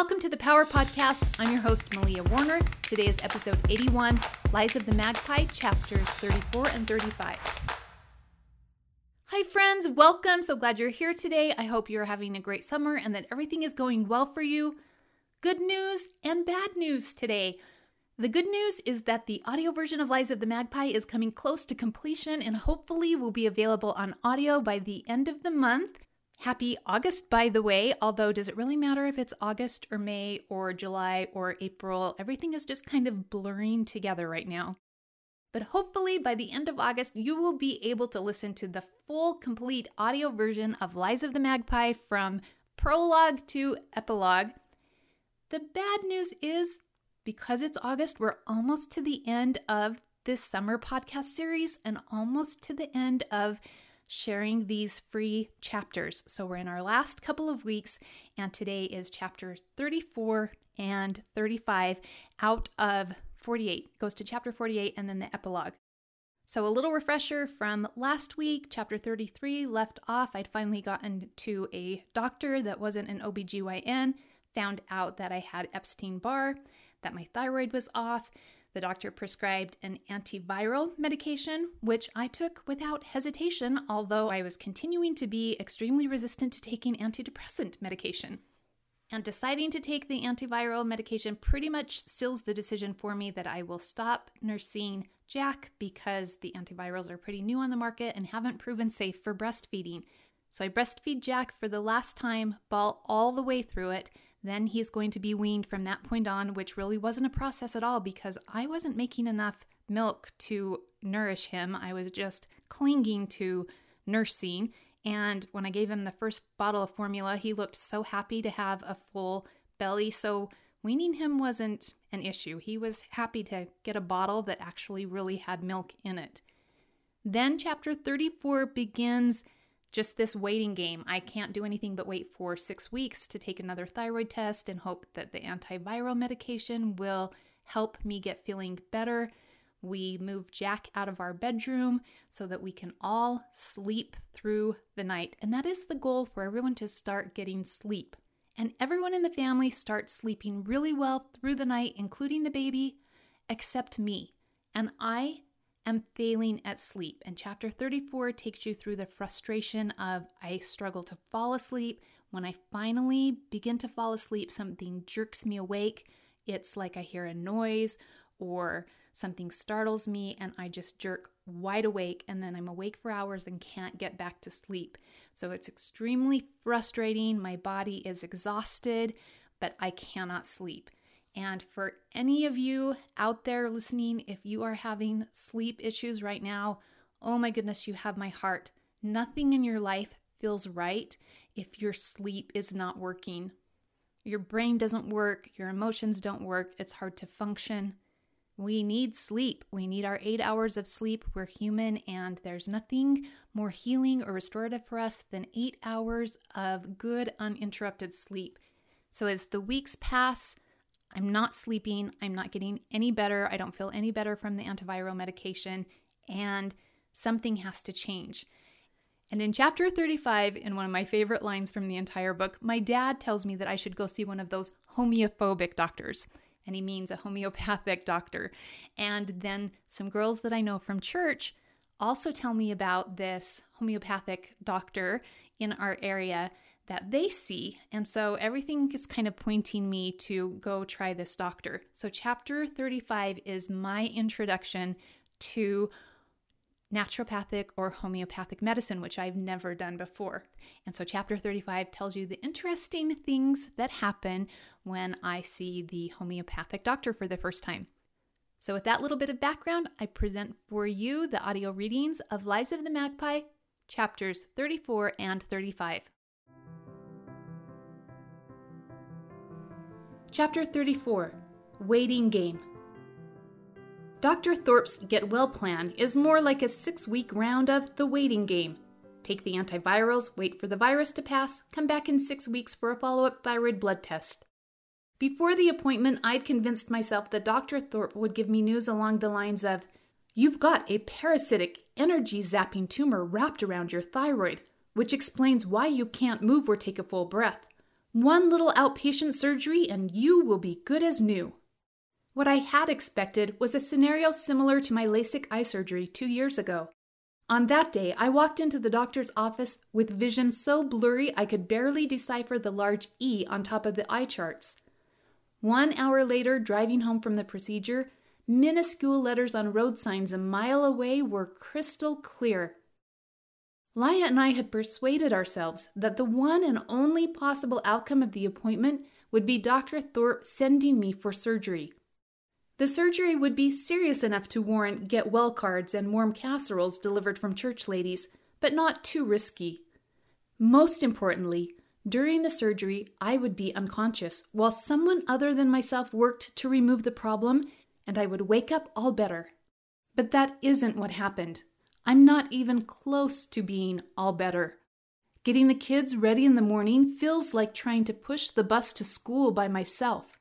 Welcome to the Power Podcast. I'm your host, Malia Warner. Today is episode 81 Lies of the Magpie, chapters 34 and 35. Hi, friends. Welcome. So glad you're here today. I hope you're having a great summer and that everything is going well for you. Good news and bad news today. The good news is that the audio version of Lies of the Magpie is coming close to completion and hopefully will be available on audio by the end of the month. Happy August, by the way. Although, does it really matter if it's August or May or July or April? Everything is just kind of blurring together right now. But hopefully, by the end of August, you will be able to listen to the full, complete audio version of Lies of the Magpie from prologue to epilogue. The bad news is because it's August, we're almost to the end of this summer podcast series and almost to the end of sharing these free chapters. So we're in our last couple of weeks, and today is chapter 34 and 35 out of 48. goes to chapter 48 and then the epilogue. So, a little refresher from last week, chapter 33 left off. I'd finally gotten to a doctor that wasn't an OBGYN, found out that I had Epstein Barr, that my thyroid was off, the doctor prescribed an antiviral medication, which I took without hesitation, although I was continuing to be extremely resistant to taking antidepressant medication. And deciding to take the antiviral medication pretty much seals the decision for me that I will stop nursing Jack because the antivirals are pretty new on the market and haven't proven safe for breastfeeding. So I breastfeed Jack for the last time, bawl all the way through it, then he's going to be weaned from that point on, which really wasn't a process at all because I wasn't making enough milk to nourish him. I was just clinging to nursing. And when I gave him the first bottle of formula, he looked so happy to have a full belly. So weaning him wasn't an issue. He was happy to get a bottle that actually really had milk in it. Then chapter 34 begins just this waiting game. I can't do anything but wait for six weeks to take another thyroid test and hope that the antiviral medication will help me get feeling better. We move Jack out of our bedroom so that we can all sleep through the night. And that is the goal for everyone to start getting sleep. And everyone in the family starts sleeping really well through the night, including the baby, except me. And I am failing at sleep. And chapter 34 takes you through the frustration of I struggle to fall asleep. When I finally begin to fall asleep, something jerks me awake. It's like I hear a noise or something startles me and I just jerk wide awake and then I'm awake for hours and can't get back to sleep. So it's extremely frustrating. My body is exhausted, but I cannot sleep. And for any of you out there listening, if you are having sleep issues right now, oh my goodness, you have my heart. Nothing in your life feels right if your sleep is not working. Your brain doesn't work, your emotions don't work, it's hard to function. We need sleep. We need our eight hours of sleep. We're human, and there's nothing more healing or restorative for us than eight hours of good, uninterrupted sleep. So, as the weeks pass, I'm not sleeping. I'm not getting any better. I don't feel any better from the antiviral medication, and something has to change. And in chapter 35, in one of my favorite lines from the entire book, my dad tells me that I should go see one of those homeophobic doctors. And he means a homeopathic doctor. And then some girls that I know from church also tell me about this homeopathic doctor in our area that they see. And so everything is kind of pointing me to go try this doctor. So, chapter 35 is my introduction to naturopathic or homeopathic medicine, which I've never done before. And so, chapter 35 tells you the interesting things that happen when I see the homeopathic doctor for the first time. So, with that little bit of background, I present for you the audio readings of Lies of the Magpie, chapters 34 and 35. Chapter 34 Waiting Game Dr. Thorpe's Get Well plan is more like a six week round of the waiting game. Take the antivirals, wait for the virus to pass, come back in six weeks for a follow up thyroid blood test. Before the appointment, I'd convinced myself that Dr. Thorpe would give me news along the lines of You've got a parasitic, energy zapping tumor wrapped around your thyroid, which explains why you can't move or take a full breath. One little outpatient surgery and you will be good as new. What I had expected was a scenario similar to my LASIK eye surgery two years ago. On that day, I walked into the doctor's office with vision so blurry I could barely decipher the large E on top of the eye charts. One hour later, driving home from the procedure, minuscule letters on road signs a mile away were crystal clear. Laia and I had persuaded ourselves that the one and only possible outcome of the appointment would be Dr. Thorpe sending me for surgery. The surgery would be serious enough to warrant get well cards and warm casseroles delivered from church ladies, but not too risky. Most importantly, during the surgery, I would be unconscious while someone other than myself worked to remove the problem, and I would wake up all better. But that isn't what happened. I'm not even close to being all better. Getting the kids ready in the morning feels like trying to push the bus to school by myself.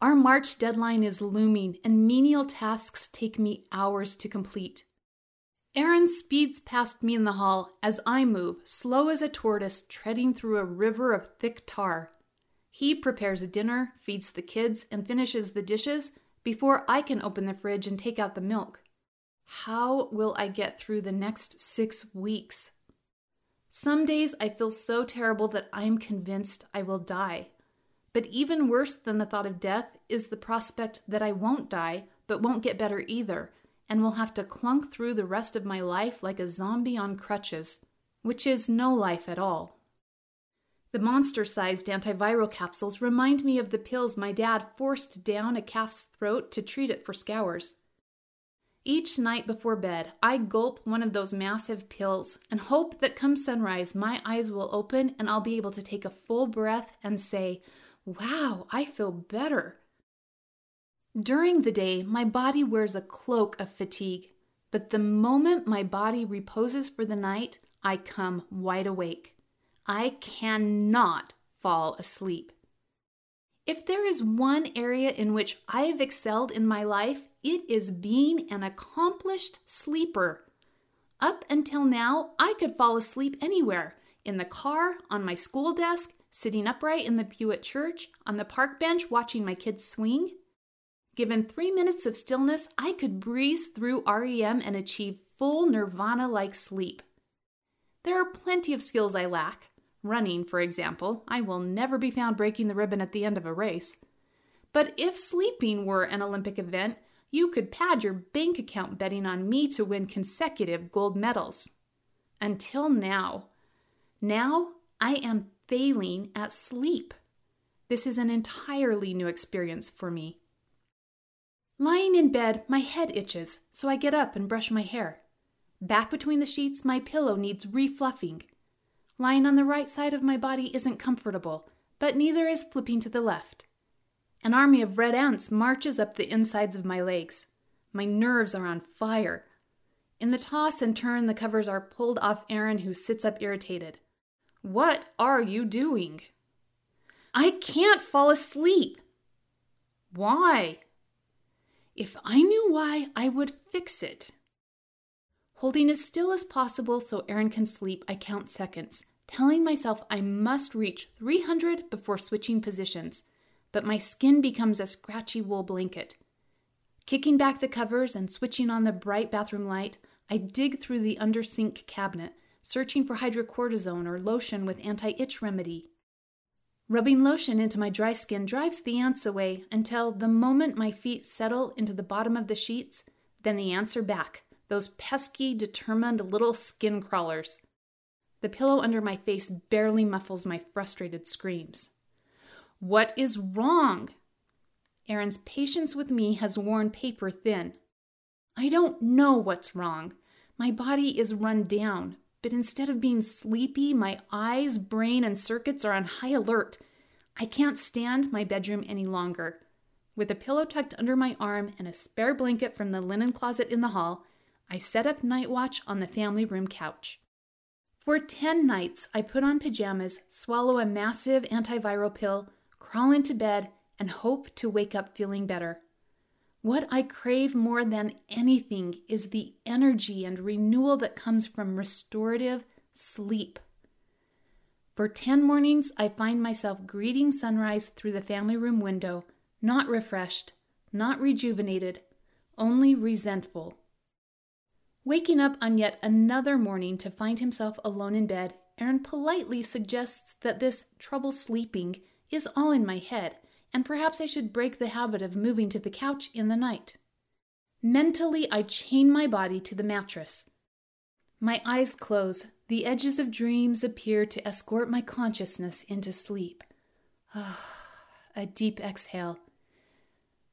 Our March deadline is looming, and menial tasks take me hours to complete. Aaron speeds past me in the hall as I move, slow as a tortoise treading through a river of thick tar. He prepares dinner, feeds the kids, and finishes the dishes before I can open the fridge and take out the milk. How will I get through the next six weeks? Some days I feel so terrible that I'm convinced I will die. But even worse than the thought of death is the prospect that I won't die, but won't get better either, and will have to clunk through the rest of my life like a zombie on crutches, which is no life at all. The monster sized antiviral capsules remind me of the pills my dad forced down a calf's throat to treat it for scours. Each night before bed, I gulp one of those massive pills and hope that come sunrise, my eyes will open and I'll be able to take a full breath and say, Wow, I feel better. During the day, my body wears a cloak of fatigue, but the moment my body reposes for the night, I come wide awake. I cannot fall asleep. If there is one area in which I have excelled in my life, it is being an accomplished sleeper. Up until now, I could fall asleep anywhere in the car, on my school desk, sitting upright in the pew at church, on the park bench watching my kids swing. Given three minutes of stillness, I could breeze through REM and achieve full nirvana like sleep. There are plenty of skills I lack. Running, for example, I will never be found breaking the ribbon at the end of a race. But if sleeping were an Olympic event, you could pad your bank account betting on me to win consecutive gold medals. Until now. Now I am failing at sleep. This is an entirely new experience for me. Lying in bed, my head itches, so I get up and brush my hair. Back between the sheets, my pillow needs refluffing. Lying on the right side of my body isn't comfortable, but neither is flipping to the left. An army of red ants marches up the insides of my legs. My nerves are on fire. In the toss and turn, the covers are pulled off Aaron, who sits up irritated. What are you doing? I can't fall asleep. Why? If I knew why, I would fix it. Holding as still as possible so Aaron can sleep, I count seconds, telling myself I must reach 300 before switching positions, but my skin becomes a scratchy wool blanket. Kicking back the covers and switching on the bright bathroom light, I dig through the under sink cabinet, searching for hydrocortisone or lotion with anti itch remedy. Rubbing lotion into my dry skin drives the ants away until the moment my feet settle into the bottom of the sheets, then the ants are back, those pesky, determined little skin crawlers. The pillow under my face barely muffles my frustrated screams. What is wrong? Aaron's patience with me has worn paper thin. I don't know what's wrong. My body is run down, but instead of being sleepy, my eyes, brain, and circuits are on high alert. I can't stand my bedroom any longer. With a pillow tucked under my arm and a spare blanket from the linen closet in the hall, I set up night watch on the family room couch. For 10 nights, I put on pajamas, swallow a massive antiviral pill, crawl into bed, and hope to wake up feeling better. What I crave more than anything is the energy and renewal that comes from restorative sleep. For 10 mornings, I find myself greeting sunrise through the family room window, not refreshed, not rejuvenated, only resentful. Waking up on yet another morning to find himself alone in bed, Aaron politely suggests that this trouble sleeping is all in my head, and perhaps I should break the habit of moving to the couch in the night. Mentally, I chain my body to the mattress. My eyes close, the edges of dreams appear to escort my consciousness into sleep. Ah, a deep exhale.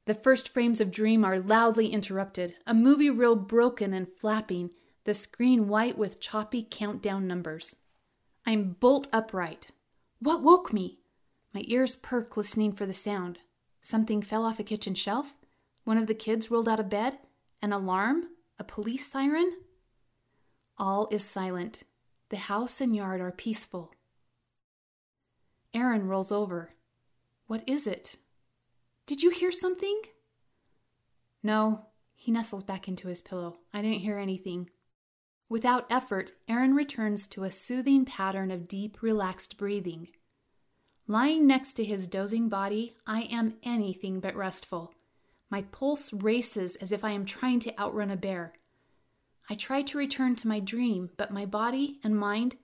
The first frames of dream are loudly interrupted, a movie reel broken and flapping, the screen white with choppy countdown numbers. I'm bolt upright. What woke me? My ears perk listening for the sound. Something fell off a kitchen shelf? One of the kids rolled out of bed? An alarm? A police siren? All is silent. The house and yard are peaceful. Aaron rolls over. What is it? Did you hear something? No. He nestles back into his pillow. I didn't hear anything. Without effort, Aaron returns to a soothing pattern of deep, relaxed breathing. Lying next to his dozing body, I am anything but restful. My pulse races as if I am trying to outrun a bear. I try to return to my dream, but my body and mind,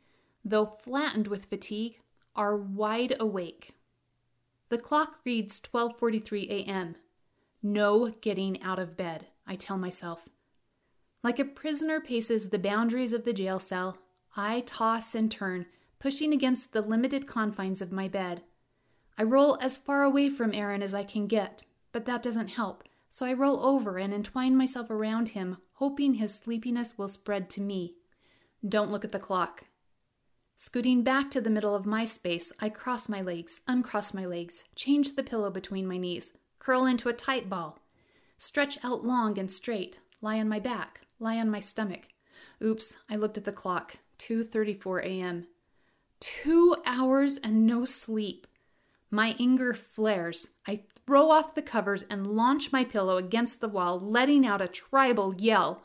though flattened with fatigue, are wide awake. The clock reads 12:43 a.m. No getting out of bed, I tell myself. Like a prisoner paces the boundaries of the jail cell, I toss and turn, pushing against the limited confines of my bed. I roll as far away from Aaron as I can get, but that doesn't help, so I roll over and entwine myself around him, hoping his sleepiness will spread to me. Don't look at the clock. Scooting back to the middle of my space, I cross my legs, uncross my legs, change the pillow between my knees, curl into a tight ball, stretch out long and straight, lie on my back, lie on my stomach. Oops, I looked at the clock. 2:34 a.m. 2 hours and no sleep. My anger flares. I throw off the covers and launch my pillow against the wall, letting out a tribal yell.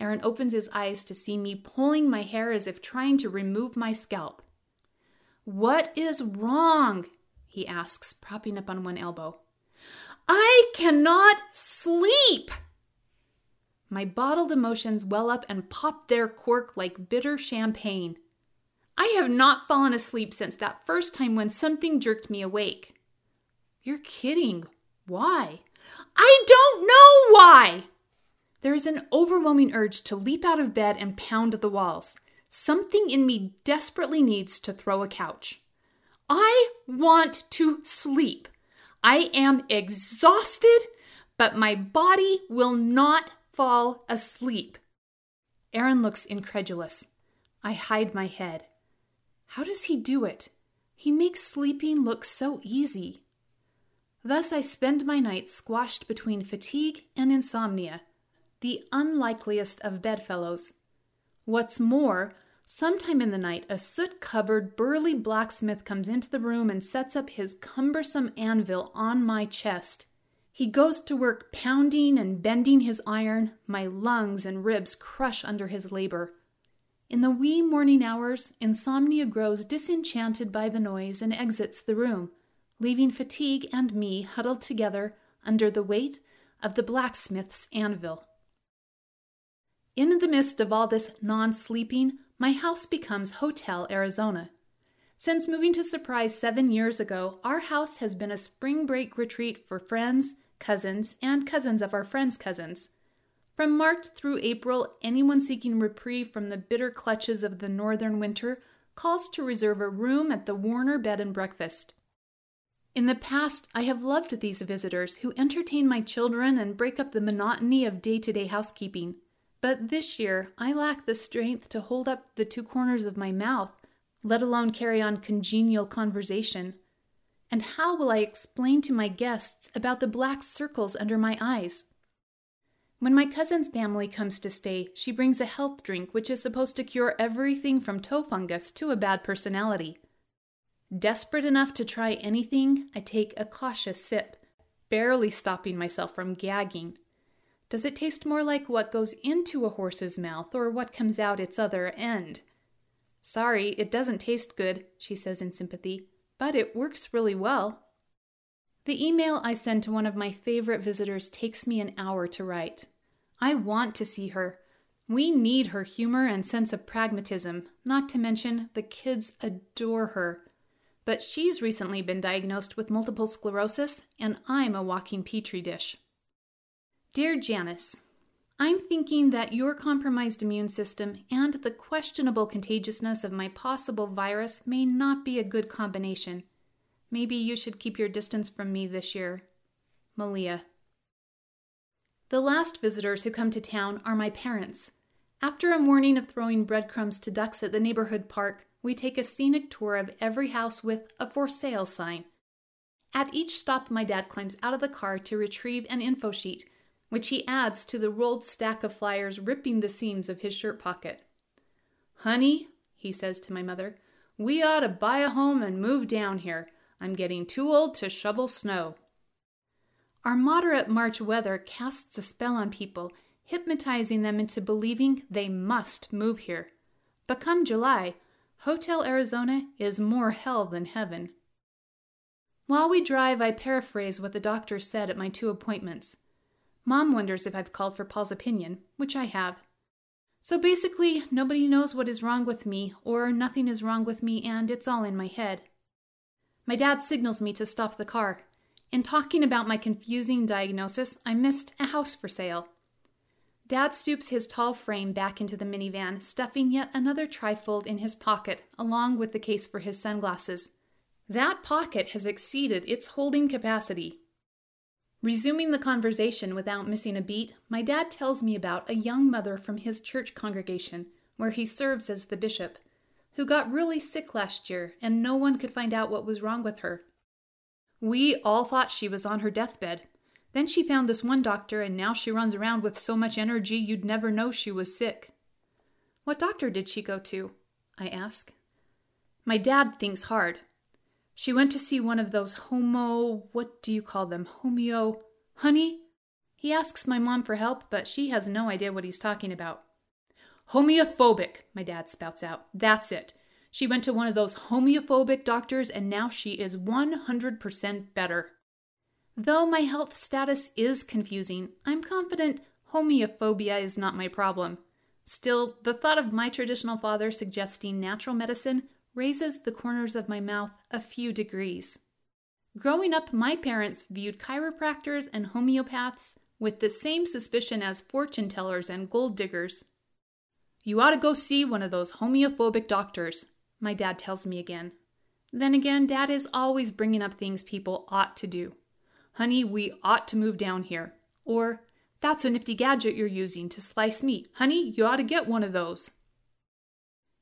Aaron opens his eyes to see me pulling my hair as if trying to remove my scalp. What is wrong? he asks, propping up on one elbow. I cannot sleep! My bottled emotions well up and pop their cork like bitter champagne. I have not fallen asleep since that first time when something jerked me awake. You're kidding. Why? I don't know why! There is an overwhelming urge to leap out of bed and pound the walls. Something in me desperately needs to throw a couch. I want to sleep. I am exhausted, but my body will not fall asleep. Aaron looks incredulous. I hide my head. How does he do it? He makes sleeping look so easy. Thus, I spend my nights squashed between fatigue and insomnia, the unlikeliest of bedfellows. What's more, sometime in the night, a soot covered, burly blacksmith comes into the room and sets up his cumbersome anvil on my chest. He goes to work pounding and bending his iron. My lungs and ribs crush under his labor. In the wee morning hours, insomnia grows disenchanted by the noise and exits the room leaving fatigue and me huddled together under the weight of the blacksmith's anvil. In the midst of all this non sleeping, my house becomes Hotel Arizona. Since moving to Surprise seven years ago, our house has been a spring break retreat for friends, cousins, and cousins of our friends' cousins. From March through April, anyone seeking reprieve from the bitter clutches of the northern winter calls to reserve a room at the Warner Bed and Breakfast. In the past, I have loved these visitors who entertain my children and break up the monotony of day to day housekeeping. But this year, I lack the strength to hold up the two corners of my mouth, let alone carry on congenial conversation. And how will I explain to my guests about the black circles under my eyes? When my cousin's family comes to stay, she brings a health drink which is supposed to cure everything from toe fungus to a bad personality. Desperate enough to try anything, I take a cautious sip, barely stopping myself from gagging. Does it taste more like what goes into a horse's mouth or what comes out its other end? Sorry, it doesn't taste good, she says in sympathy, but it works really well. The email I send to one of my favorite visitors takes me an hour to write. I want to see her. We need her humor and sense of pragmatism, not to mention the kids adore her. But she's recently been diagnosed with multiple sclerosis, and I'm a walking petri dish. Dear Janice, I'm thinking that your compromised immune system and the questionable contagiousness of my possible virus may not be a good combination. Maybe you should keep your distance from me this year. Malia. The last visitors who come to town are my parents. After a morning of throwing breadcrumbs to ducks at the neighborhood park, we take a scenic tour of every house with a for sale sign. At each stop, my dad climbs out of the car to retrieve an info sheet, which he adds to the rolled stack of flyers ripping the seams of his shirt pocket. Honey, he says to my mother, we ought to buy a home and move down here. I'm getting too old to shovel snow. Our moderate March weather casts a spell on people, hypnotizing them into believing they must move here. But come July, Hotel Arizona is more hell than heaven. While we drive, I paraphrase what the doctor said at my two appointments. Mom wonders if I've called for Paul's opinion, which I have. So basically, nobody knows what is wrong with me, or nothing is wrong with me, and it's all in my head. My dad signals me to stop the car. In talking about my confusing diagnosis, I missed a house for sale. Dad stoops his tall frame back into the minivan, stuffing yet another trifold in his pocket, along with the case for his sunglasses. That pocket has exceeded its holding capacity. Resuming the conversation without missing a beat, my dad tells me about a young mother from his church congregation, where he serves as the bishop, who got really sick last year and no one could find out what was wrong with her. We all thought she was on her deathbed. Then she found this one doctor, and now she runs around with so much energy you'd never know she was sick. What doctor did she go to? I ask. My dad thinks hard. She went to see one of those homo, what do you call them, homeo, honey? He asks my mom for help, but she has no idea what he's talking about. Homeophobic, my dad spouts out. That's it. She went to one of those homeophobic doctors and now she is 100% better. Though my health status is confusing, I'm confident homeophobia is not my problem. Still, the thought of my traditional father suggesting natural medicine raises the corners of my mouth a few degrees. Growing up, my parents viewed chiropractors and homeopaths with the same suspicion as fortune tellers and gold diggers. You ought to go see one of those homeophobic doctors, my dad tells me again. Then again, dad is always bringing up things people ought to do. Honey, we ought to move down here. Or, that's a nifty gadget you're using to slice meat. Honey, you ought to get one of those.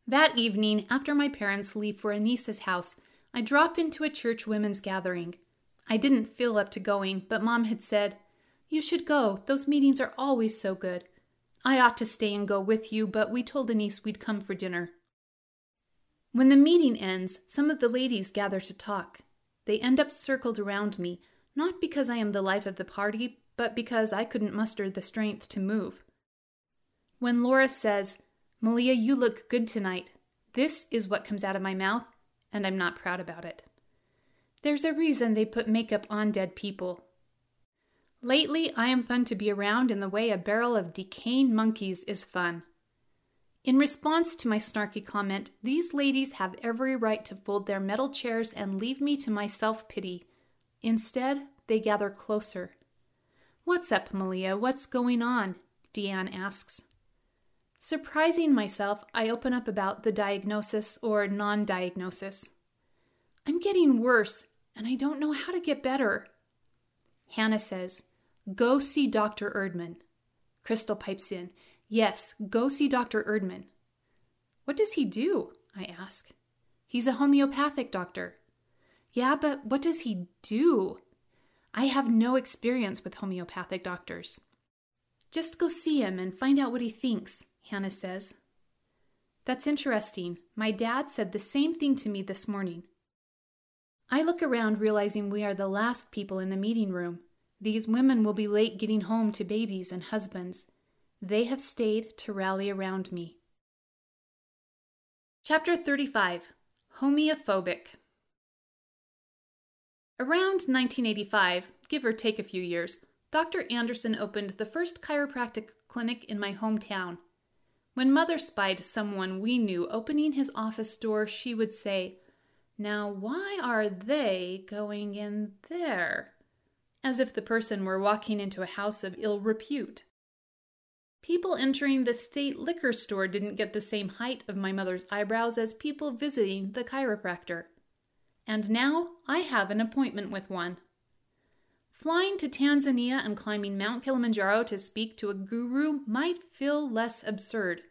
That evening, after my parents leave for a niece's house, I drop into a church women's gathering. I didn't feel up to going, but mom had said, You should go. Those meetings are always so good. I ought to stay and go with you, but we told Denise we'd come for dinner. When the meeting ends, some of the ladies gather to talk. They end up circled around me, not because I am the life of the party, but because I couldn't muster the strength to move. When Laura says, Malia, you look good tonight, this is what comes out of my mouth, and I'm not proud about it. There's a reason they put makeup on dead people. Lately, I am fun to be around in the way a barrel of decaying monkeys is fun. In response to my snarky comment, these ladies have every right to fold their metal chairs and leave me to my self pity. Instead, they gather closer. What's up, Malia? What's going on? Deanne asks. Surprising myself, I open up about the diagnosis or non diagnosis. I'm getting worse, and I don't know how to get better. Hannah says, Go see Dr. Erdman. Crystal pipes in, Yes, go see Dr. Erdman. What does he do? I ask. He's a homeopathic doctor. Yeah, but what does he do? I have no experience with homeopathic doctors. Just go see him and find out what he thinks, Hannah says. That's interesting. My dad said the same thing to me this morning. I look around realizing we are the last people in the meeting room. These women will be late getting home to babies and husbands. They have stayed to rally around me. Chapter 35 Homeophobic. Around 1985, give or take a few years, Dr. Anderson opened the first chiropractic clinic in my hometown. When Mother spied someone we knew opening his office door, she would say, Now, why are they going in there? As if the person were walking into a house of ill repute. People entering the state liquor store didn't get the same height of my mother's eyebrows as people visiting the chiropractor. And now I have an appointment with one. Flying to Tanzania and climbing Mount Kilimanjaro to speak to a guru might feel less absurd.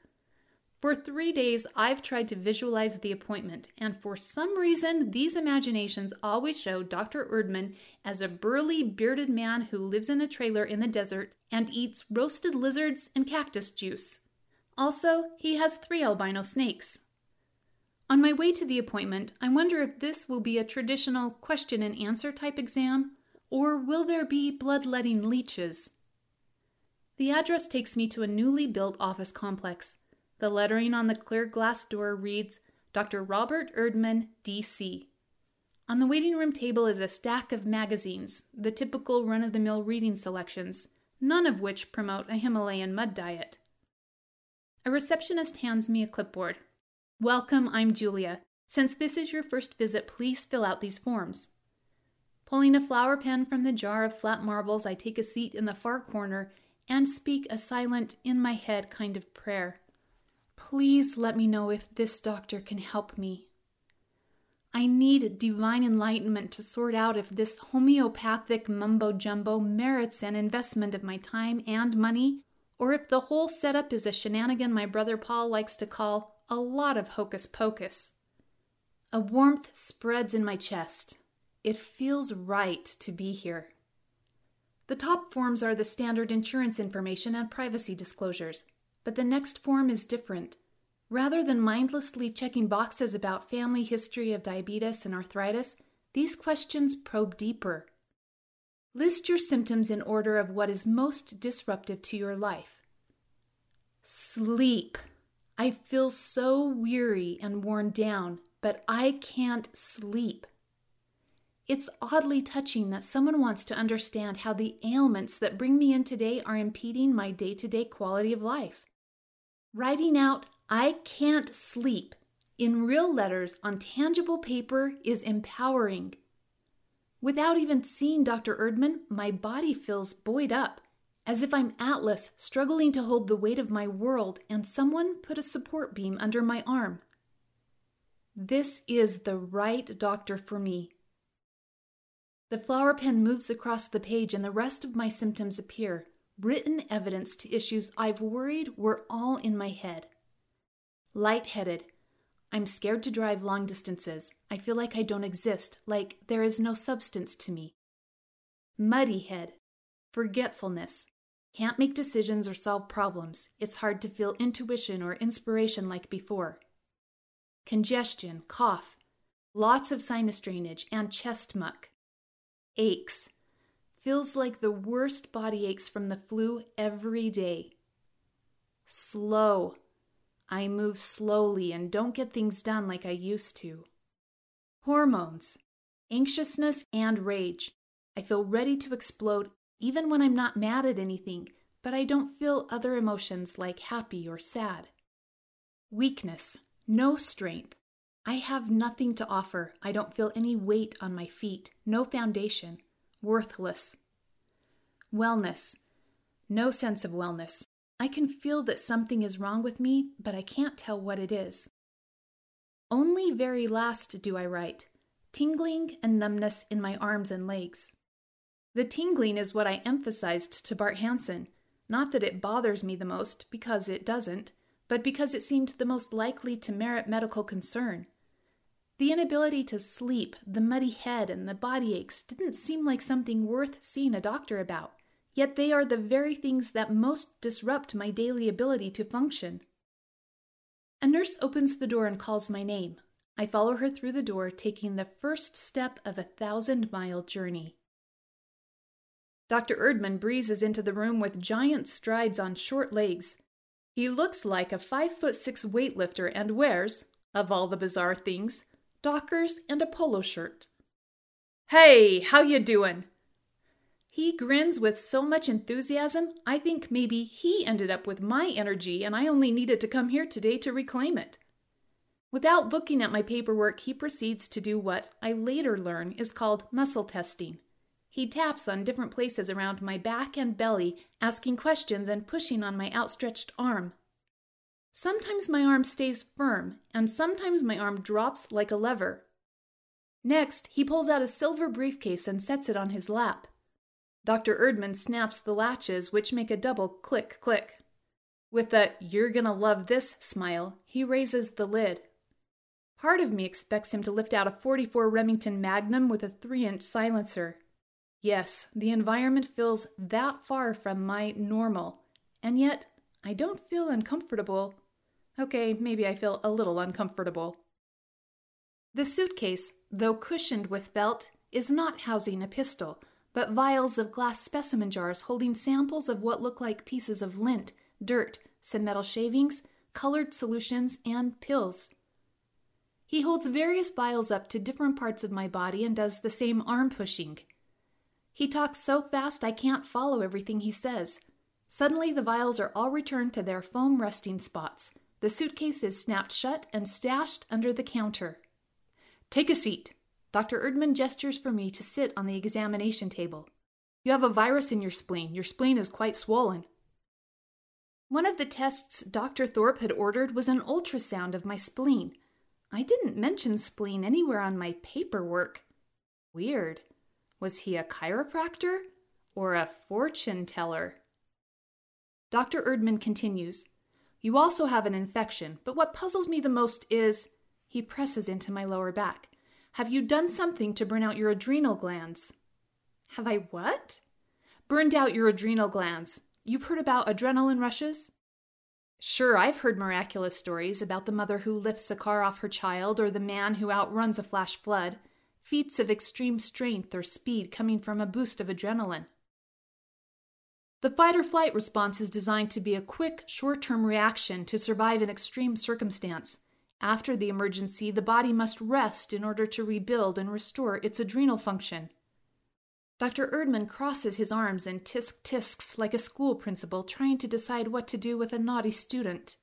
For three days, I've tried to visualize the appointment, and for some reason, these imaginations always show Dr. Erdman as a burly, bearded man who lives in a trailer in the desert and eats roasted lizards and cactus juice. Also, he has three albino snakes. On my way to the appointment, I wonder if this will be a traditional question and answer type exam, or will there be bloodletting leeches? The address takes me to a newly built office complex. The lettering on the clear glass door reads Dr. Robert Erdman, D.C. On the waiting room table is a stack of magazines, the typical run of the mill reading selections, none of which promote a Himalayan mud diet. A receptionist hands me a clipboard. Welcome, I'm Julia. Since this is your first visit, please fill out these forms. Pulling a flower pen from the jar of flat marbles, I take a seat in the far corner and speak a silent, in my head kind of prayer. Please let me know if this doctor can help me. I need divine enlightenment to sort out if this homeopathic mumbo jumbo merits an investment of my time and money, or if the whole setup is a shenanigan my brother Paul likes to call a lot of hocus pocus. A warmth spreads in my chest. It feels right to be here. The top forms are the standard insurance information and privacy disclosures, but the next form is different. Rather than mindlessly checking boxes about family history of diabetes and arthritis, these questions probe deeper. List your symptoms in order of what is most disruptive to your life. Sleep. I feel so weary and worn down, but I can't sleep. It's oddly touching that someone wants to understand how the ailments that bring me in today are impeding my day to day quality of life. Writing out, I can't sleep, in real letters on tangible paper is empowering. Without even seeing Dr. Erdman, my body feels buoyed up as if I'm Atlas struggling to hold the weight of my world and someone put a support beam under my arm. This is the right doctor for me. The flower pen moves across the page and the rest of my symptoms appear, written evidence to issues I've worried were all in my head. Lightheaded. I'm scared to drive long distances. I feel like I don't exist, like there is no substance to me. Muddy head. Forgetfulness. Can't make decisions or solve problems. It's hard to feel intuition or inspiration like before. Congestion, cough, lots of sinus drainage, and chest muck. Aches. Feels like the worst body aches from the flu every day. Slow. I move slowly and don't get things done like I used to. Hormones. Anxiousness and rage. I feel ready to explode even when I'm not mad at anything, but I don't feel other emotions like happy or sad. Weakness, no strength. I have nothing to offer. I don't feel any weight on my feet, no foundation, worthless. Wellness, no sense of wellness. I can feel that something is wrong with me, but I can't tell what it is. Only very last do I write tingling and numbness in my arms and legs. The tingling is what I emphasized to Bart Hansen. Not that it bothers me the most, because it doesn't, but because it seemed the most likely to merit medical concern. The inability to sleep, the muddy head, and the body aches didn't seem like something worth seeing a doctor about, yet they are the very things that most disrupt my daily ability to function. A nurse opens the door and calls my name. I follow her through the door, taking the first step of a thousand mile journey. Dr. Erdman breezes into the room with giant strides on short legs. He looks like a five foot six weightlifter and wears, Of all the bizarre things, Dockers and a polo shirt. Hey, how you doing? He grins with so much enthusiasm, I think maybe he ended up with my energy and I only needed to come here today to reclaim it. Without looking at my paperwork, he proceeds to do what I later learn is called muscle testing. He taps on different places around my back and belly, asking questions and pushing on my outstretched arm. Sometimes my arm stays firm, and sometimes my arm drops like a lever. Next, he pulls out a silver briefcase and sets it on his lap. Dr. Erdman snaps the latches, which make a double click click. With a you're gonna love this smile, he raises the lid. Part of me expects him to lift out a 44 Remington Magnum with a 3 inch silencer. Yes, the environment feels that far from my normal, and yet I don't feel uncomfortable. Okay, maybe I feel a little uncomfortable. The suitcase, though cushioned with felt, is not housing a pistol, but vials of glass specimen jars holding samples of what look like pieces of lint, dirt, some metal shavings, colored solutions, and pills. He holds various vials up to different parts of my body and does the same arm pushing. He talks so fast I can't follow everything he says. Suddenly, the vials are all returned to their foam resting spots. The suitcase is snapped shut and stashed under the counter. Take a seat. Dr. Erdman gestures for me to sit on the examination table. You have a virus in your spleen. Your spleen is quite swollen. One of the tests Dr. Thorpe had ordered was an ultrasound of my spleen. I didn't mention spleen anywhere on my paperwork. Weird. Was he a chiropractor or a fortune teller? Dr. Erdman continues You also have an infection, but what puzzles me the most is he presses into my lower back. Have you done something to burn out your adrenal glands? Have I what? Burned out your adrenal glands. You've heard about adrenaline rushes? Sure, I've heard miraculous stories about the mother who lifts a car off her child or the man who outruns a flash flood feats of extreme strength or speed coming from a boost of adrenaline. The fight or flight response is designed to be a quick, short term reaction to survive an extreme circumstance. After the emergency, the body must rest in order to rebuild and restore its adrenal function. Dr. Erdman crosses his arms and tisk tisks like a school principal trying to decide what to do with a naughty student.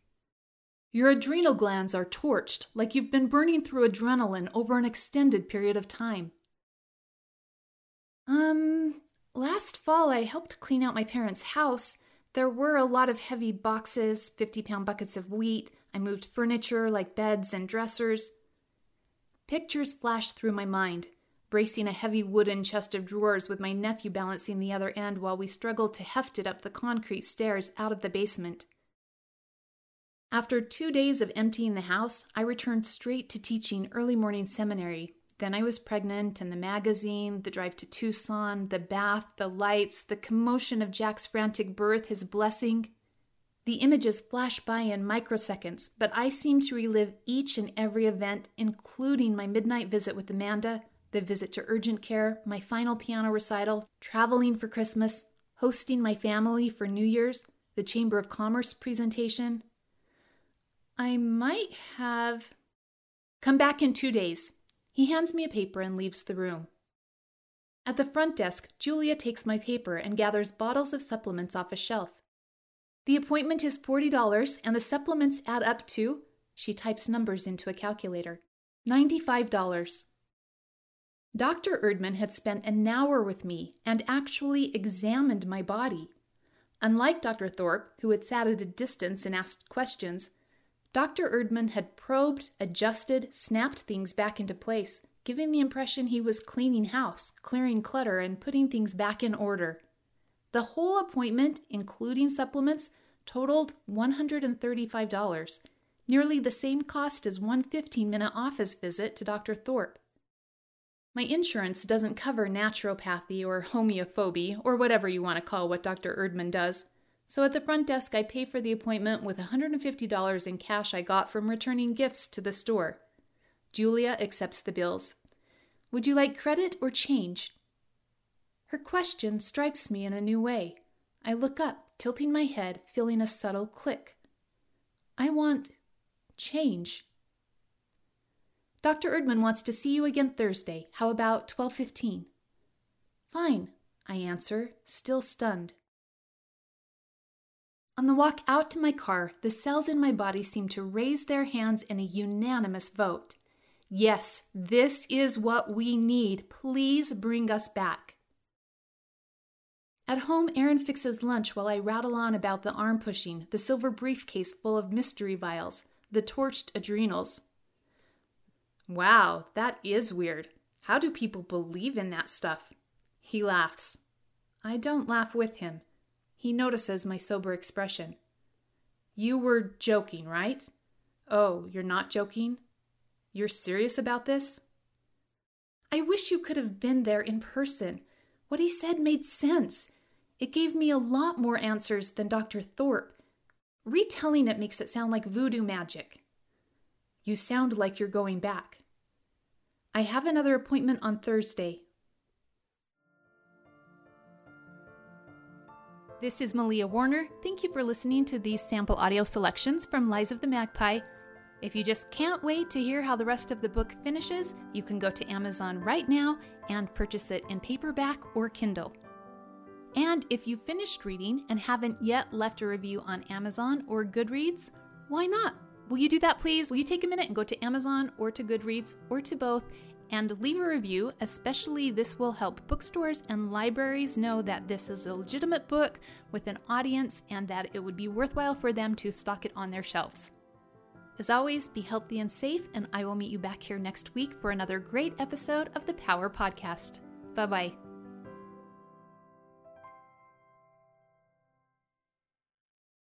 Your adrenal glands are torched, like you've been burning through adrenaline over an extended period of time. Um, last fall I helped clean out my parents' house. There were a lot of heavy boxes, 50 pound buckets of wheat. I moved furniture like beds and dressers. Pictures flashed through my mind, bracing a heavy wooden chest of drawers with my nephew balancing the other end while we struggled to heft it up the concrete stairs out of the basement. After two days of emptying the house, I returned straight to teaching early morning seminary. Then I was pregnant, and the magazine, the drive to Tucson, the bath, the lights, the commotion of Jack's frantic birth, his blessing. The images flash by in microseconds, but I seem to relive each and every event, including my midnight visit with Amanda, the visit to urgent care, my final piano recital, traveling for Christmas, hosting my family for New Year's, the Chamber of Commerce presentation, I might have. Come back in two days. He hands me a paper and leaves the room. At the front desk, Julia takes my paper and gathers bottles of supplements off a shelf. The appointment is $40 and the supplements add up to, she types numbers into a calculator, $95. Dr. Erdman had spent an hour with me and actually examined my body. Unlike Dr. Thorpe, who had sat at a distance and asked questions, Dr. Erdman had probed, adjusted, snapped things back into place, giving the impression he was cleaning house, clearing clutter, and putting things back in order. The whole appointment, including supplements, totaled $135, nearly the same cost as one 15 minute office visit to Dr. Thorpe. My insurance doesn't cover naturopathy or homeophobia, or whatever you want to call what Dr. Erdman does. So at the front desk, I pay for the appointment with $150 in cash I got from returning gifts to the store. Julia accepts the bills. Would you like credit or change? Her question strikes me in a new way. I look up, tilting my head, feeling a subtle click. I want change. Dr. Erdman wants to see you again Thursday. How about 12:15? Fine, I answer, still stunned. On the walk out to my car, the cells in my body seem to raise their hands in a unanimous vote. Yes, this is what we need. Please bring us back. At home, Aaron fixes lunch while I rattle on about the arm pushing, the silver briefcase full of mystery vials, the torched adrenals. Wow, that is weird. How do people believe in that stuff? He laughs. I don't laugh with him. He notices my sober expression. You were joking, right? Oh, you're not joking? You're serious about this? I wish you could have been there in person. What he said made sense. It gave me a lot more answers than Dr. Thorpe. Retelling it makes it sound like voodoo magic. You sound like you're going back. I have another appointment on Thursday. This is Malia Warner. Thank you for listening to these sample audio selections from Lies of the Magpie. If you just can't wait to hear how the rest of the book finishes, you can go to Amazon right now and purchase it in paperback or Kindle. And if you've finished reading and haven't yet left a review on Amazon or Goodreads, why not? Will you do that, please? Will you take a minute and go to Amazon or to Goodreads or to both and leave a review, especially this will help bookstores and libraries know that this is a legitimate book with an audience and that it would be worthwhile for them to stock it on their shelves. As always, be healthy and safe, and I will meet you back here next week for another great episode of the Power Podcast. Bye bye.